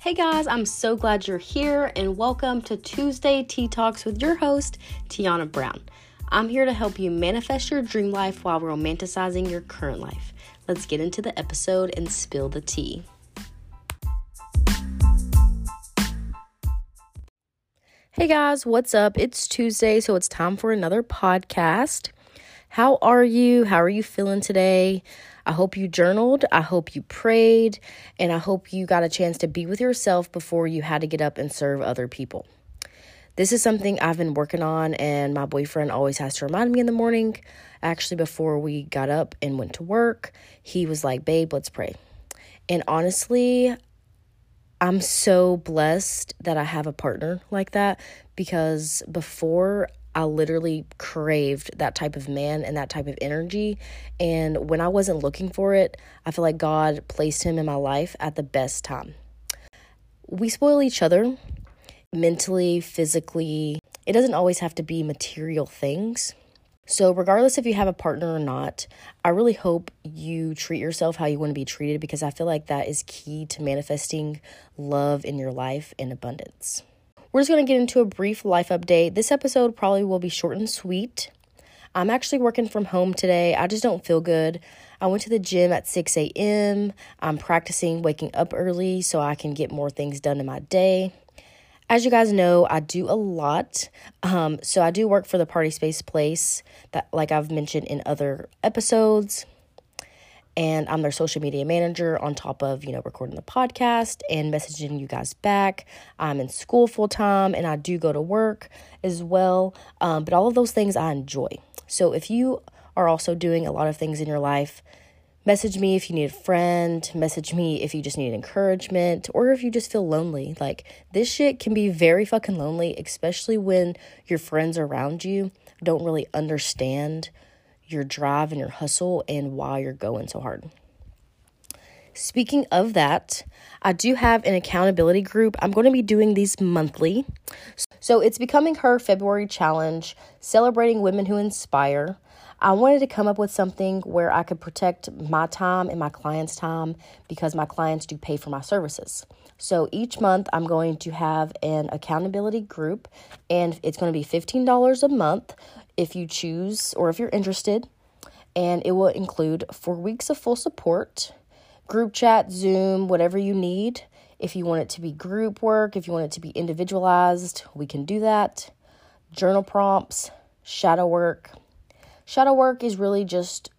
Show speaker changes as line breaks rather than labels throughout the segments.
Hey guys, I'm so glad you're here and welcome to Tuesday Tea Talks with your host, Tiyana Brown. I'm here to help you manifest your dream life while romanticizing your current life. Let's get into the episode and spill the tea. Hey guys, what's up? It's Tuesday, so it's time for another podcast. How are you? How are you feeling today? I hope you journaled. I hope you prayed. And I hope you got a chance to be with yourself before you had to get up and serve other people. This is something I've been working on, and my boyfriend always has to remind me in the morning. Actually, before we got up and went to work, he was like, Babe, let's pray. And honestly, I'm so blessed that I have a partner like that because before I literally craved that type of man and that type of energy. And when I wasn't looking for it, I feel like God placed him in my life at the best time. We spoil each other mentally, physically. It doesn't always have to be material things. So, regardless if you have a partner or not, I really hope you treat yourself how you want to be treated because I feel like that is key to manifesting love in your life in abundance. We're just going to get into a brief life update. This episode probably will be short and sweet. I'm actually working from home today. I just don't feel good. I went to the gym at 6 a.m. I'm practicing waking up early so I can get more things done in my day. As you guys know, I do a lot. Um, so I do work for the Party Space Place that like I've mentioned in other episodes and I'm their social media manager on top of, you know, recording the podcast and messaging you guys back. I'm in school full time and I do go to work as well. Um, but all of those things I enjoy. So if you are also doing a lot of things in your life, message me if you need a friend, message me if you just need encouragement or if you just feel lonely. Like this shit can be very fucking lonely, especially when your friends around you don't really understand your drive and your hustle and why you're going so hard. Speaking of that, I do have an accountability group. I'm going to be doing these monthly. So it's becoming her February challenge, celebrating women who inspire. I wanted to come up with something where I could protect my time and my clients' time because my clients do pay for my services. So each month, I'm going to have an accountability group, and it's going to be $15 a month if you choose or if you're interested. And it will include four weeks of full support, group chat, Zoom, whatever you need. If you want it to be group work, if you want it to be individualized, we can do that. Journal prompts, shadow work. Shadow work is really just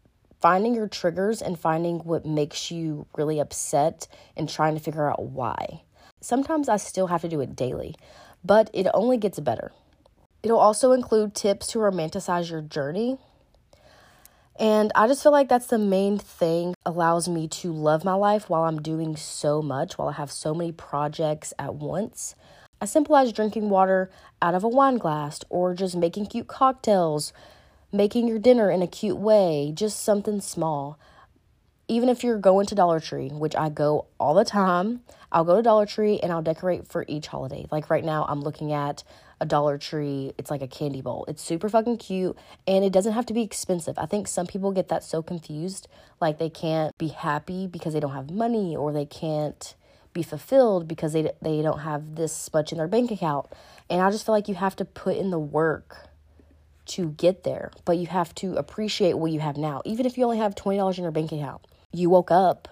finding your triggers and finding what makes you really upset and trying to figure out why. Sometimes I still have to do it daily, but it only gets better. It'll also include tips to romanticize your journey. And I just feel like that's the main thing allows me to love my life while I'm doing so much, while I have so many projects at once. As simple as drinking water out of a wine glass or just making cute cocktails, making your dinner in a cute way, just something small. Even if you're going to Dollar Tree, which I go all the time, I'll go to Dollar Tree and I'll decorate for each holiday. Like right now, I'm looking at a Dollar Tree. It's like a candy bowl. It's super fucking cute and it doesn't have to be expensive. I think some people get that so confused. Like they can't be happy because they don't have money or they can't be fulfilled because they they don't have this much in their bank account. And I just feel like you have to put in the work to get there, but you have to appreciate what you have now. Even if you only have $20 in your bank account. You woke up,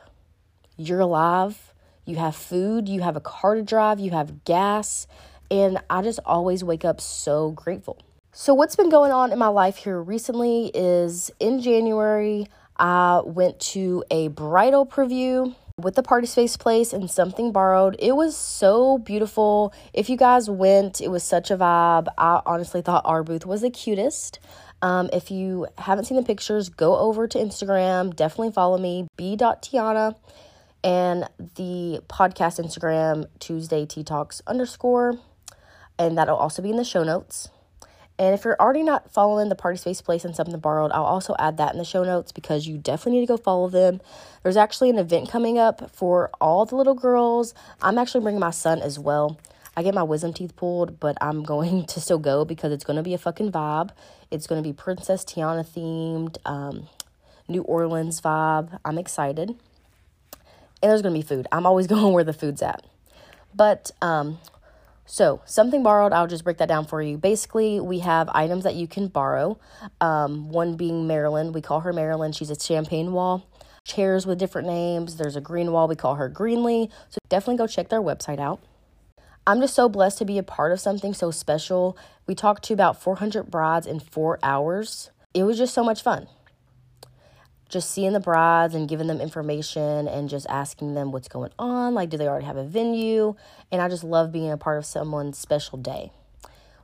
you're alive, you have food, you have a car to drive, you have gas, and I just always wake up so grateful. So, what's been going on in my life here recently is in January, I went to a bridal preview with the Party Space Place and Something Borrowed. It was so beautiful. If you guys went, it was such a vibe. I honestly thought our booth was the cutest. Um, if you haven't seen the pictures, go over to Instagram. Definitely follow me, b.tiyana, and the podcast Instagram, Tuesday Tea Talks underscore and that'll also be in the show notes. And if you're already not following the Party Space Place and Something Borrowed, I'll also add that in the show notes because you definitely need to go follow them. There's actually an event coming up for all the little girls. I'm actually bringing my son as well. I get my wisdom teeth pulled, but I'm going to still go because it's going to be a fucking vibe. It's going to be Princess Tiana themed, um, New Orleans vibe. I'm excited. And there's going to be food. I'm always going where the food's at. But um, so, something borrowed, I'll just break that down for you. Basically, we have items that you can borrow. Um, one being Marilyn. We call her Marilyn. She's a champagne wall. Chairs with different names. There's a green wall. We call her Greenly. So, definitely go check their website out. I'm just so blessed to be a part of something so special. We talked to about 400 brides in four hours. It was just so much fun just seeing the brides and giving them information and just asking them what's going on. Like, do they already have a venue? And I just love being a part of someone's special day.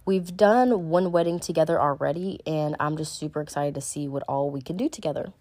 We've done one wedding together already, and I'm just super excited to see what all we can do together.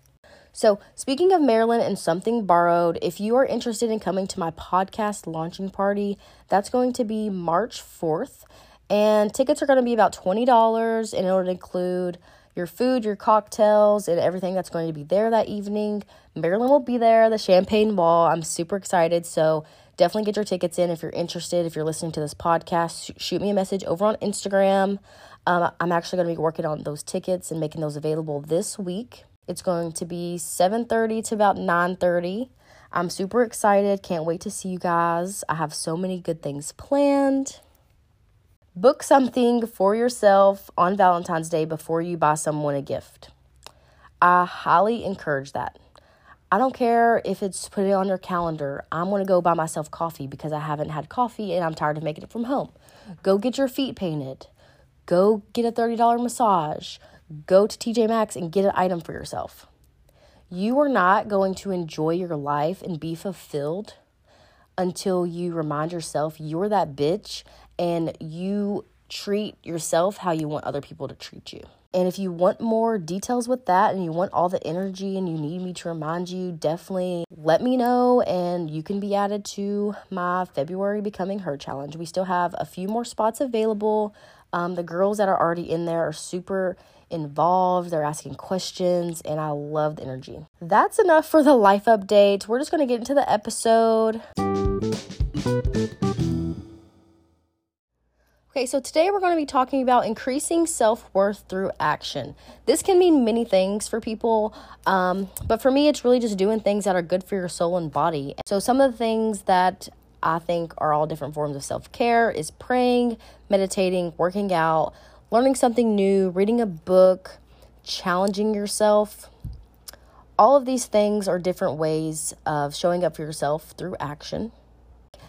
So, speaking of Marilyn and something borrowed, if you are interested in coming to my podcast launching party, that's going to be March 4th. And tickets are going to be about $20, and it would include your food, your cocktails, and everything that's going to be there that evening. Marilyn will be there, the champagne wall. I'm super excited. So definitely get your tickets in if you're interested. If you're listening to this podcast, shoot me a message over on Instagram. Um, I'm actually going to be working on those tickets and making those available this week. It's going to be 7:30 to about 9:30. I'm super excited. Can't wait to see you guys. I have so many good things planned. Book something for yourself on Valentine's Day before you buy someone a gift. I highly encourage that. I don't care if it's put it on your calendar. I'm going to go buy myself coffee because I haven't had coffee and I'm tired of making it from home. Go get your feet painted. Go get a $30 massage. Go to TJ Maxx and get an item for yourself. You are not going to enjoy your life and be fulfilled until you remind yourself you're that bitch and you treat yourself how you want other people to treat you. And if you want more details with that and you want all the energy and you need me to remind you, definitely let me know and you can be added to my February Becoming Her challenge. We still have a few more spots available. Um, the girls that are already in there are super involved, they're asking questions, and I love the energy. That's enough for the life update. We're just to get into the episode. Okay, so today we're going to be talking about increasing self worth through action. This can mean many things for people, um, but for me, it's really just doing things that are good for your soul and body. So, some of the things that I think are all different forms of self care is praying, meditating, working out, learning something new, reading a book, challenging yourself. All of these things are different ways of showing up for yourself through action.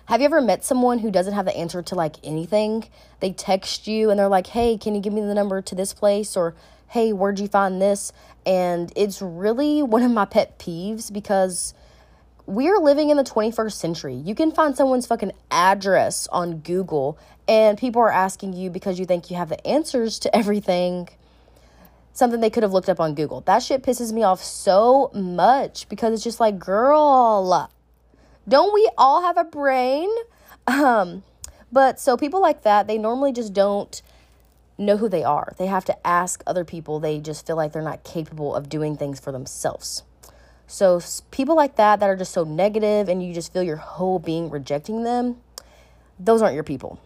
Have you ever met someone who doesn't have the answer to like anything? They text you and they're like, hey, can you give me the number to this place? Or hey, where'd you find this? And it's really one of my pet peeves because we're living in the 21st century. You can find someone's fucking address on Google and people are asking you because you think you have the answers to everything something they could have looked up on Google. That shit pisses me off so much because it's just like, girl, don't we all have a brain? Um, but so people like that, they normally just don't know who they are. They have to ask other people. They just feel like they're not capable of doing things for themselves. So people like that that are just so negative and you just feel your whole being rejecting them, those aren't your people.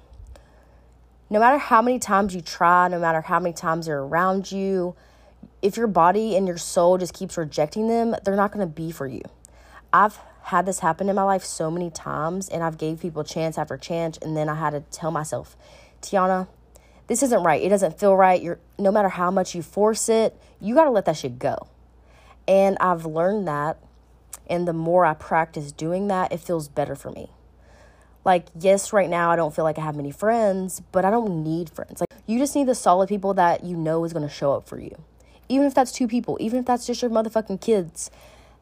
No matter how many times you try, no matter how many times they're around you, if your body and your soul just keeps rejecting them, they're not going to be for you. I've had this happen in my life so many times and I've gave people chance after chance and then I had to tell myself, Tiyana, this isn't right. It doesn't feel right. You're no matter how much you force it, you got to let that shit go. And I've learned that and the more I practice doing that, it feels better for me. Like, yes, right now I don't feel like I have many friends, but I don't need friends. Like, you just need the solid people that you know is going to show up for you. Even if that's two people, even if that's just your motherfucking kids,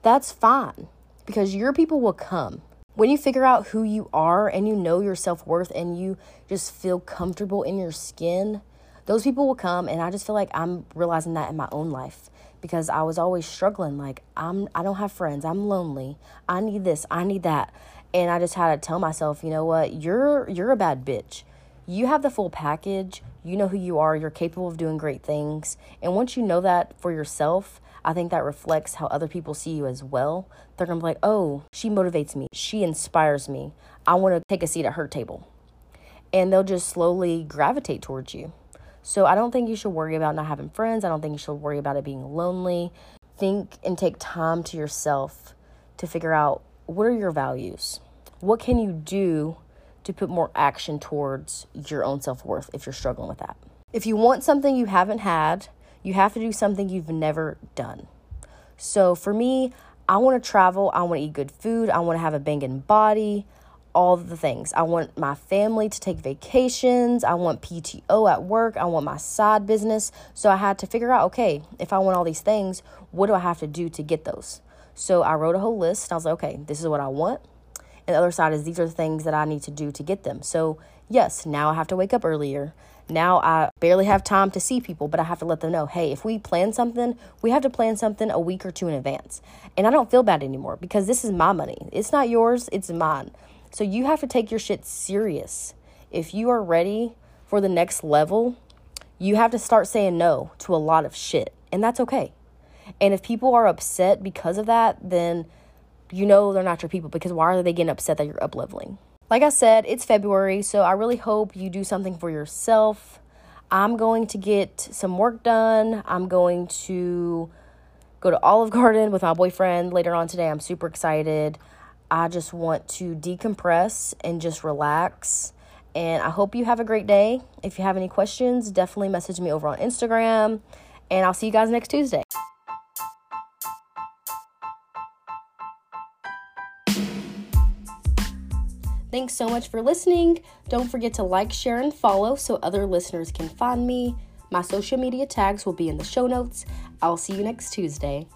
that's fine because your people will come. When you figure out who you are and you know your self worth and you just feel comfortable in your skin, those people will come. And I just feel like I'm realizing that in my own life because I was always struggling. Like, I'm, I don't have friends. I'm lonely. I need this. I need that. And I just had to tell myself, you know what? You're, you're a bad bitch. You have the full package. You know who you are. You're capable of doing great things. And once you know that for yourself, I think that reflects how other people see you as well. They're gonna be like, oh, she motivates me, she inspires me. I wanna take a seat at her table. And they'll just slowly gravitate towards you. So I don't think you should worry about not having friends. I don't think you should worry about it being lonely. Think and take time to yourself to figure out what are your values? What can you do to put more action towards your own self worth if you're struggling with that. If you want something you haven't had, you have to do something you've never done. So for me, I want to travel, I want to eat good food, I want to have a banging body, all the things. I want my family to take vacations, I want PTO at work, I want my side business. So I had to figure out okay, if I want all these things, what do I have to do to get those? So I wrote a whole list. I was like, okay, this is what I want. And the other side is these are the things that I need to do to get them. So, yes, now I have to wake up earlier. Now I barely have time to see people, but I have to let them know hey, if we plan something, we have to plan something a week or two in advance. And I don't feel bad anymore because this is my money. It's not yours, it's mine. So you have to take your shit serious. If you are ready for the next level, you have to start saying no to a lot of shit. And that's okay. And if people are upset because of that, then you know they're not your people because why are they getting upset that you're up leveling? Like I said, it's February, so I really hope you do something for yourself. I'm going to get some work done. I'm going to go to Olive Garden with my boyfriend later on today. I'm super excited. I just want to decompress and just relax. And I hope you have a great day. If you have any questions, definitely message me over on Instagram. And I'll see you guys next Tuesday. Thanks so much for listening. Don't forget to like, share, and follow so other listeners can find me. My social media tags will be in the show notes. I'll see you next Tuesday.